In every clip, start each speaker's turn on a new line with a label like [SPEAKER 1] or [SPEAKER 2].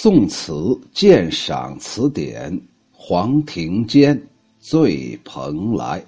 [SPEAKER 1] 宋词鉴赏词典，黄庭坚《醉蓬莱》。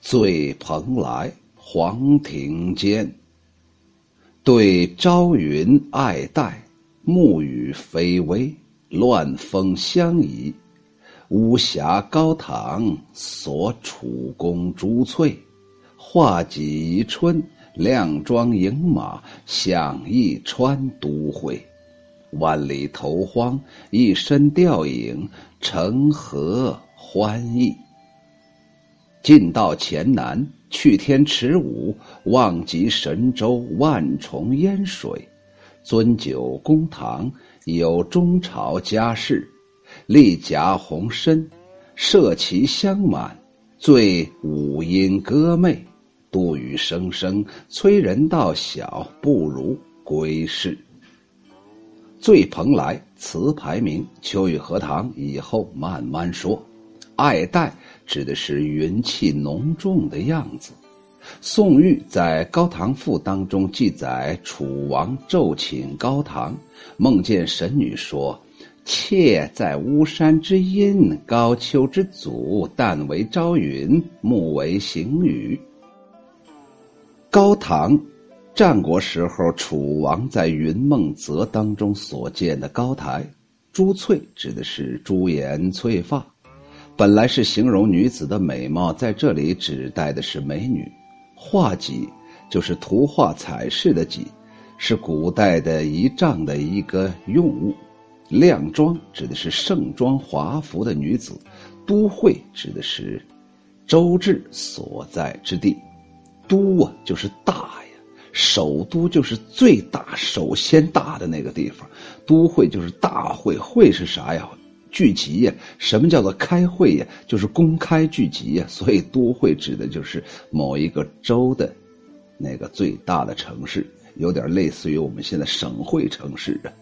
[SPEAKER 1] 醉蓬莱，黄庭坚。对朝云爱戴，暮雨霏微，乱风相宜。巫峡高堂锁楚宫珠翠，画戟宜春，靓妆迎马，响一川都会。万里投荒，一身吊影，成何欢意？进到黔南，去天池五，望极神州万重烟水。尊酒公堂，有中朝佳士，立甲红参，设旗香满，醉五音歌媚，杜宇声声，催人到晓，不如归市。醉蓬莱词牌名，秋雨荷塘以后慢慢说。爱戴指的是云气浓重的样子。宋玉在《高唐赋》当中记载，楚王昼寝高堂，梦见神女说：“妾在巫山之阴，高丘之阻，旦为朝云，暮为行雨。”高唐。战国时候，楚王在云梦泽当中所建的高台，朱翠指的是朱颜翠发，本来是形容女子的美貌，在这里指代的是美女。画戟就是图画彩饰的戟，是古代的仪仗的一个用物。靓妆指的是盛装华服的女子，都会指的是周至所在之地，都啊就是大。首都就是最大、首先大的那个地方，都会就是大会，会是啥呀？聚集呀？什么叫做开会呀？就是公开聚集呀。所以都会指的就是某一个州的，那个最大的城市，有点类似于我们现在省会城市啊。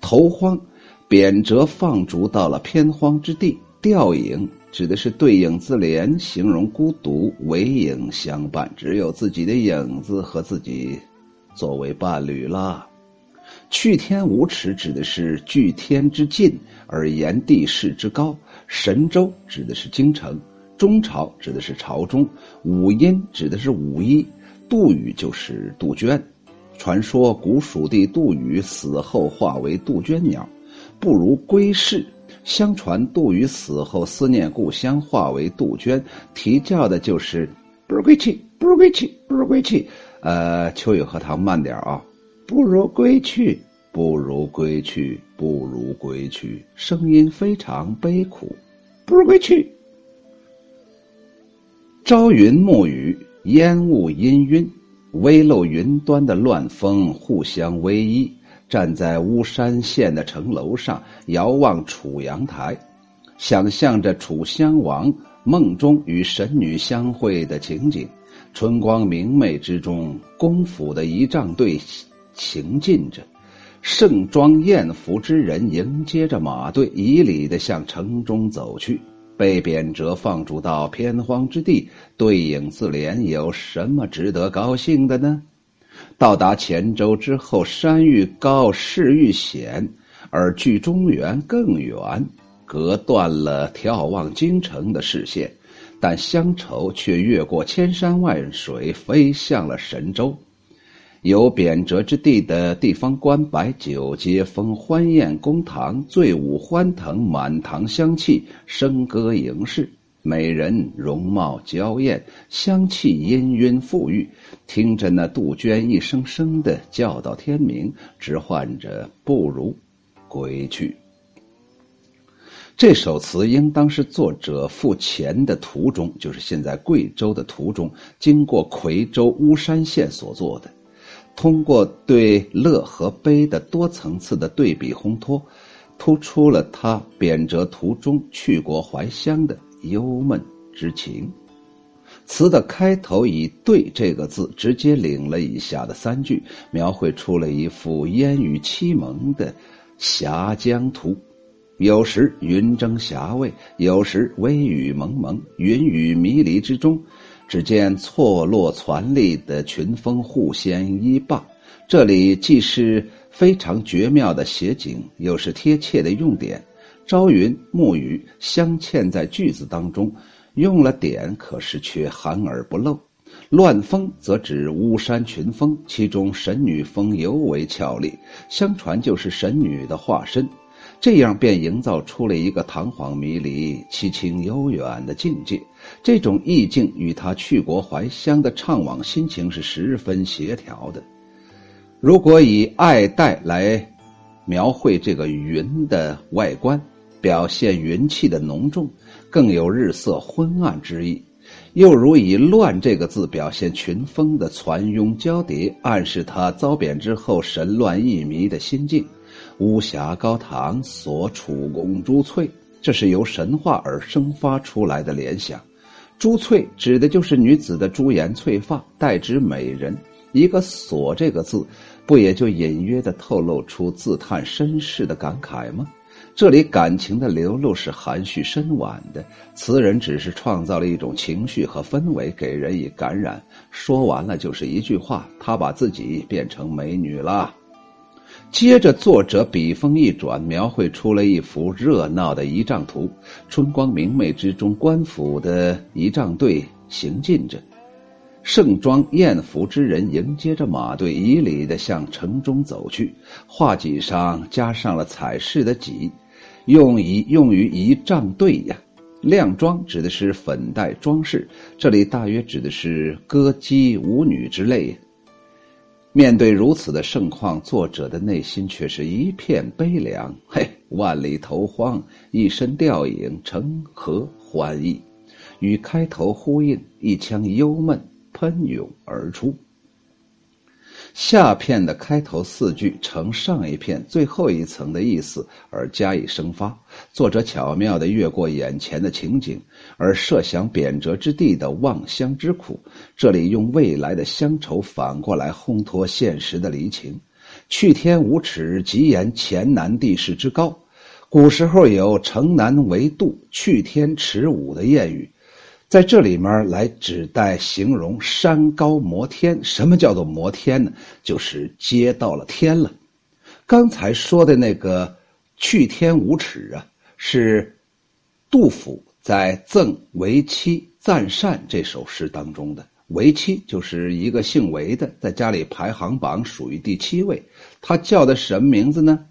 [SPEAKER 1] 投荒，贬谪放逐到了偏荒之地，吊影。指的是对影自怜，形容孤独，唯影相伴，只有自己的影子和自己作为伴侣啦。去天无耻，指的是距天之近而言地势之高。神州指的是京城，中朝指的是朝中，五音指的是五一，杜宇就是杜鹃。传说古蜀地杜宇死后化为杜鹃鸟，不如归世。相传杜宇死后思念故乡，化为杜鹃，啼叫的就是“不如归去，不如归去，不如归去”。呃，秋雨荷塘慢点啊，“不如归去，不如归去，不如归去”，声音非常悲苦，“不如归去”。朝云暮雨，烟雾氤氲，微露云端的乱峰互相偎依。站在巫山县的城楼上，遥望楚阳台，想象着楚襄王梦中与神女相会的情景。春光明媚之中，公府的仪仗队行进着，盛装艳服之人迎接着马队，以礼的向城中走去。被贬谪放逐到偏荒之地，对影自怜，有什么值得高兴的呢？到达黔州之后，山愈高，势愈险，而距中原更远，隔断了眺望京城的视线。但乡愁却越过千山万水，飞向了神州。有贬谪之地的地方官摆酒接风，欢宴公堂，醉舞欢腾，满堂香气，笙歌迎士。美人容貌娇艳，香气氤氲馥郁，听着那杜鹃一声声的叫到天明，直唤着不如归去。这首词应当是作者赴黔的途中，就是现在贵州的途中，经过夔州巫山县所作的。通过对乐和悲的多层次的对比烘托，突出了他贬谪途中去国怀乡的。忧闷之情，词的开头以“对”这个字直接领了以下的三句，描绘出了一幅烟雨凄蒙的峡江图。有时云蒸霞蔚，有时微雨蒙蒙。云雨迷离之中，只见错落攒立的群峰互相依傍。这里既是非常绝妙的写景，又是贴切的用典。朝云暮雨镶嵌在句子当中，用了点，可是却含而不露。乱峰则指巫山群峰，其中神女峰尤为俏丽，相传就是神女的化身。这样便营造出了一个堂皇迷离、凄清悠远的境界。这种意境与他去国怀乡的怅惘心情是十分协调的。如果以爱戴来描绘这个云的外观，表现云气的浓重，更有日色昏暗之意；又如以“乱”这个字表现群峰的攒拥交叠，暗示他遭贬之后神乱意迷的心境。巫峡高堂所处拱珠翠，这是由神话而生发出来的联想。朱翠指的就是女子的朱颜翠发，代指美人。一个“所”这个字，不也就隐约的透露出自叹身世的感慨吗？这里感情的流露是含蓄深婉的，词人只是创造了一种情绪和氛围，给人以感染。说完了就是一句话：他把自己变成美女了。接着，作者笔锋一转，描绘出了一幅热闹的仪仗图。春光明媚之中，官府的仪仗队行进着。盛装艳服之人迎接着马队，以礼的向城中走去。画戟上加上了彩饰的戟，用以用于仪仗队呀。靓装指的是粉黛装饰，这里大约指的是歌姬舞女之类。面对如此的盛况，作者的内心却是一片悲凉。嘿，万里投荒，一身吊影，成何欢意？与开头呼应，一腔忧闷。喷涌而出。下片的开头四句承上一片最后一层的意思而加以生发，作者巧妙地越过眼前的情景，而设想贬谪之地的望乡之苦。这里用未来的乡愁反过来烘托现实的离情。去天无尺，极言黔南地势之高。古时候有“城南为渡，去天尺五”的谚语。在这里面来指代形容山高摩天，什么叫做摩天呢？就是接到了天了。刚才说的那个“去天无尺”啊，是杜甫在《赠韦妻赞善》这首诗当中的。韦妻就是一个姓韦的，在家里排行榜属于第七位。他叫的什么名字呢？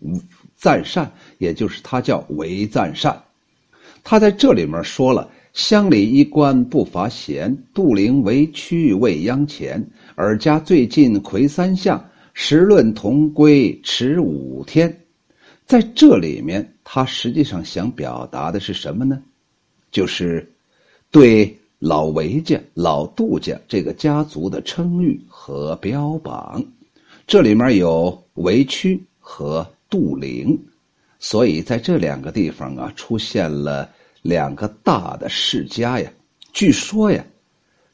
[SPEAKER 1] 赞善，也就是他叫韦赞善。他在这里面说了。乡里衣冠不乏闲，杜陵为屈未央前。尔家最近魁三相，时论同归迟五天。在这里面，他实际上想表达的是什么呢？就是对老韦家、老杜家这个家族的称誉和标榜。这里面有韦屈和杜陵，所以在这两个地方啊，出现了。两个大的世家呀，据说呀，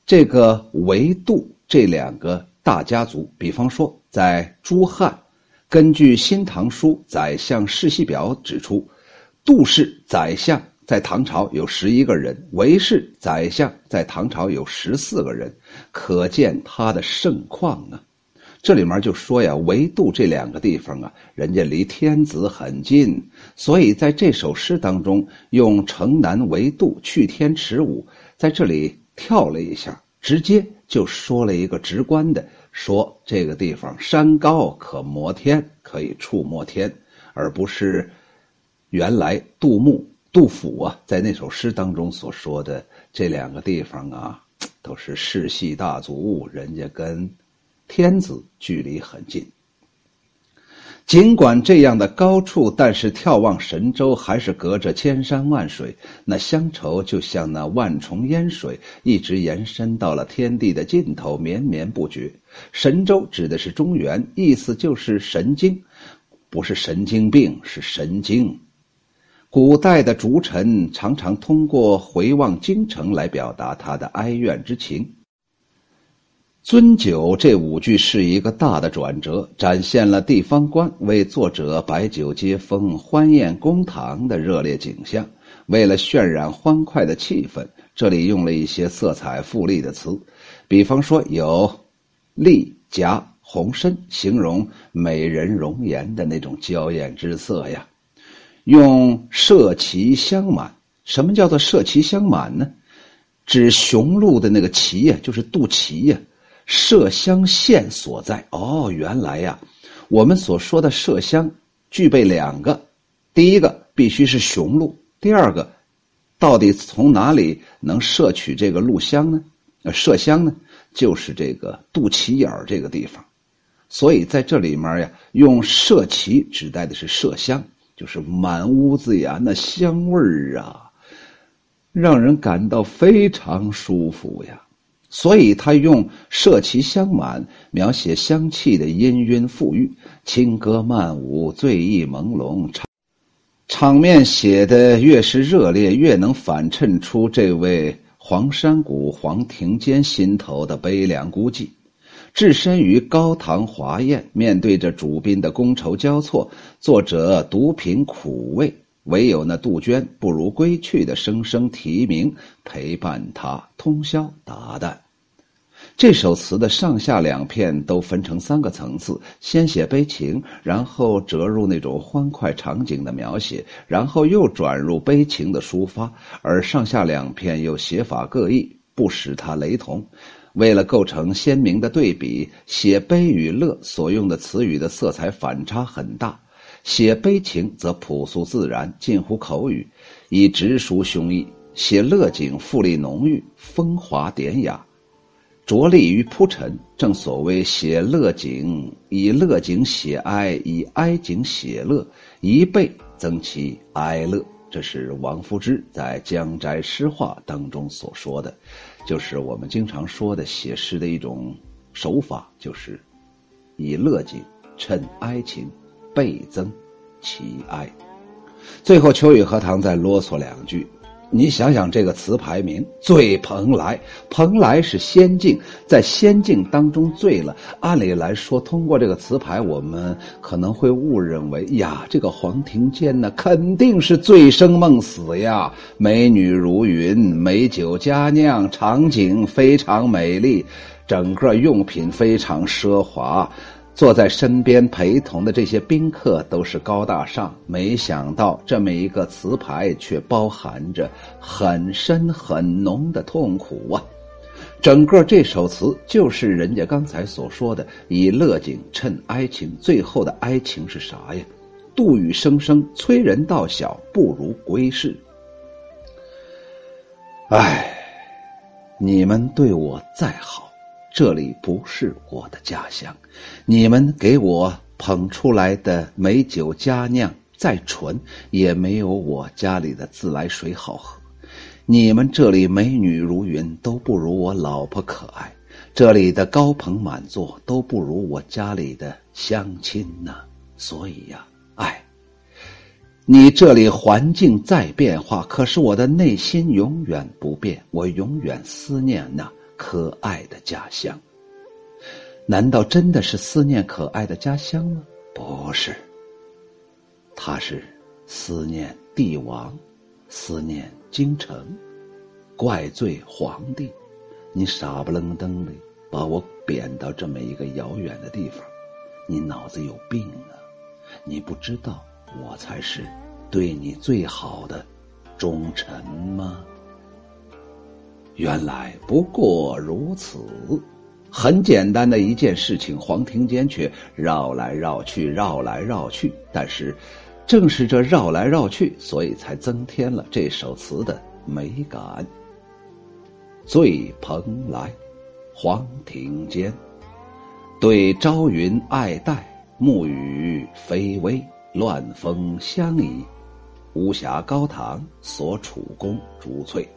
[SPEAKER 1] 这个韦杜这两个大家族，比方说在朱汉，根据《新唐书·宰相世系表》指出，杜氏宰相在唐朝有十一个人，韦氏宰相在唐朝有十四个人，可见他的盛况啊。这里面就说呀，维度这两个地方啊，人家离天子很近，所以在这首诗当中用城南维度去天池舞，在这里跳了一下，直接就说了一个直观的，说这个地方山高可摩天，可以触摸天，而不是原来杜牧、杜甫啊在那首诗当中所说的这两个地方啊，都是世系大族，人家跟。天子距离很近，尽管这样的高处，但是眺望神州还是隔着千山万水。那乡愁就像那万重烟水，一直延伸到了天地的尽头，绵绵不绝。神州指的是中原，意思就是神经，不是神经病，是神经。古代的逐臣常常通过回望京城来表达他的哀怨之情。尊酒这五句是一个大的转折，展现了地方官为作者摆酒接风、欢宴公堂的热烈景象。为了渲染欢快的气氛，这里用了一些色彩富丽的词，比方说有“丽、颊、红参形容美人容颜的那种娇艳之色呀。用麝旗香满，什么叫做麝旗香满呢？指雄鹿的那个旗呀，就是肚脐呀，麝香线所在。哦，原来呀，我们所说的麝香具备两个，第一个必须是雄鹿，第二个，到底从哪里能摄取这个鹿香呢？呃，麝香呢，就是这个肚脐眼儿这个地方，所以在这里面呀，用麝旗指代的是麝香。就是满屋子呀，那香味儿啊，让人感到非常舒服呀。所以他用麝旗香满描写香气的氤氲馥郁，轻歌曼舞，醉意朦胧。场场面写的越是热烈，越能反衬出这位黄山谷黄庭坚心头的悲凉孤寂。置身于高堂华宴，面对着主宾的觥筹交错，作者独品苦味，唯有那杜鹃不如归去的声声啼鸣陪伴他通宵达旦。这首词的上下两片都分成三个层次：先写悲情，然后折入那种欢快场景的描写，然后又转入悲情的抒发。而上下两片又写法各异，不使它雷同。为了构成鲜明的对比，写悲与乐所用的词语的色彩反差很大。写悲情则朴素自然，近乎口语，以直抒胸臆；写乐景富丽浓郁，风华典雅，着力于铺陈。正所谓写乐景，以乐景写哀，以哀景写乐，一倍增其哀乐。这是王夫之在《江斋诗话》当中所说的，就是我们经常说的写诗的一种手法，就是以乐景衬哀情，倍增其哀。最后，秋雨荷塘再啰嗦两句。你想想这个词牌名“醉蓬莱”，蓬莱是仙境，在仙境当中醉了。按理来说，通过这个词牌，我们可能会误认为呀，这个黄庭坚呢，肯定是醉生梦死呀。美女如云，美酒佳酿，场景非常美丽，整个用品非常奢华。坐在身边陪同的这些宾客都是高大上，没想到这么一个词牌却包含着很深很浓的痛苦啊！整个这首词就是人家刚才所说的以乐景衬哀情，最后的哀情是啥呀？杜宇声声催人到晓，不如归市。唉，你们对我再好。这里不是我的家乡，你们给我捧出来的美酒佳酿再纯，也没有我家里的自来水好喝。你们这里美女如云，都不如我老婆可爱。这里的高朋满座，都不如我家里的乡亲呐。所以呀，哎，你这里环境在变化，可是我的内心永远不变，我永远思念呢。可爱的家乡，难道真的是思念可爱的家乡吗？不是，他是思念帝王，思念京城，怪罪皇帝。你傻不愣登的把我贬到这么一个遥远的地方，你脑子有病啊！你不知道我才是对你最好的忠臣吗？原来不过如此，很简单的一件事情，黄庭坚却绕来绕去，绕来绕去。但是，正是这绕来绕去，所以才增添了这首词的美感。醉蓬莱，黄庭坚，对朝云爱戴，暮雨霏微，乱风相宜。巫峡高堂，所处宫竹翠。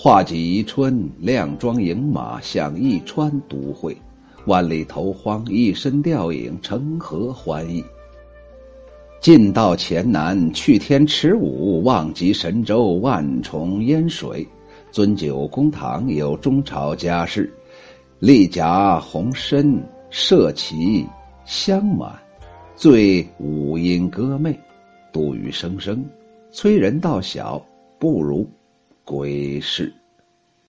[SPEAKER 1] 画戟宜春，靓妆迎马向一川独会。万里投荒，一身吊影，成何欢意？进到黔南，去天池舞，望极神州，万重烟水。尊酒公堂，有中朝家事，丽甲红参，设旗香满，醉五音歌媚，杜宇声声，催人到晓，不如。归市。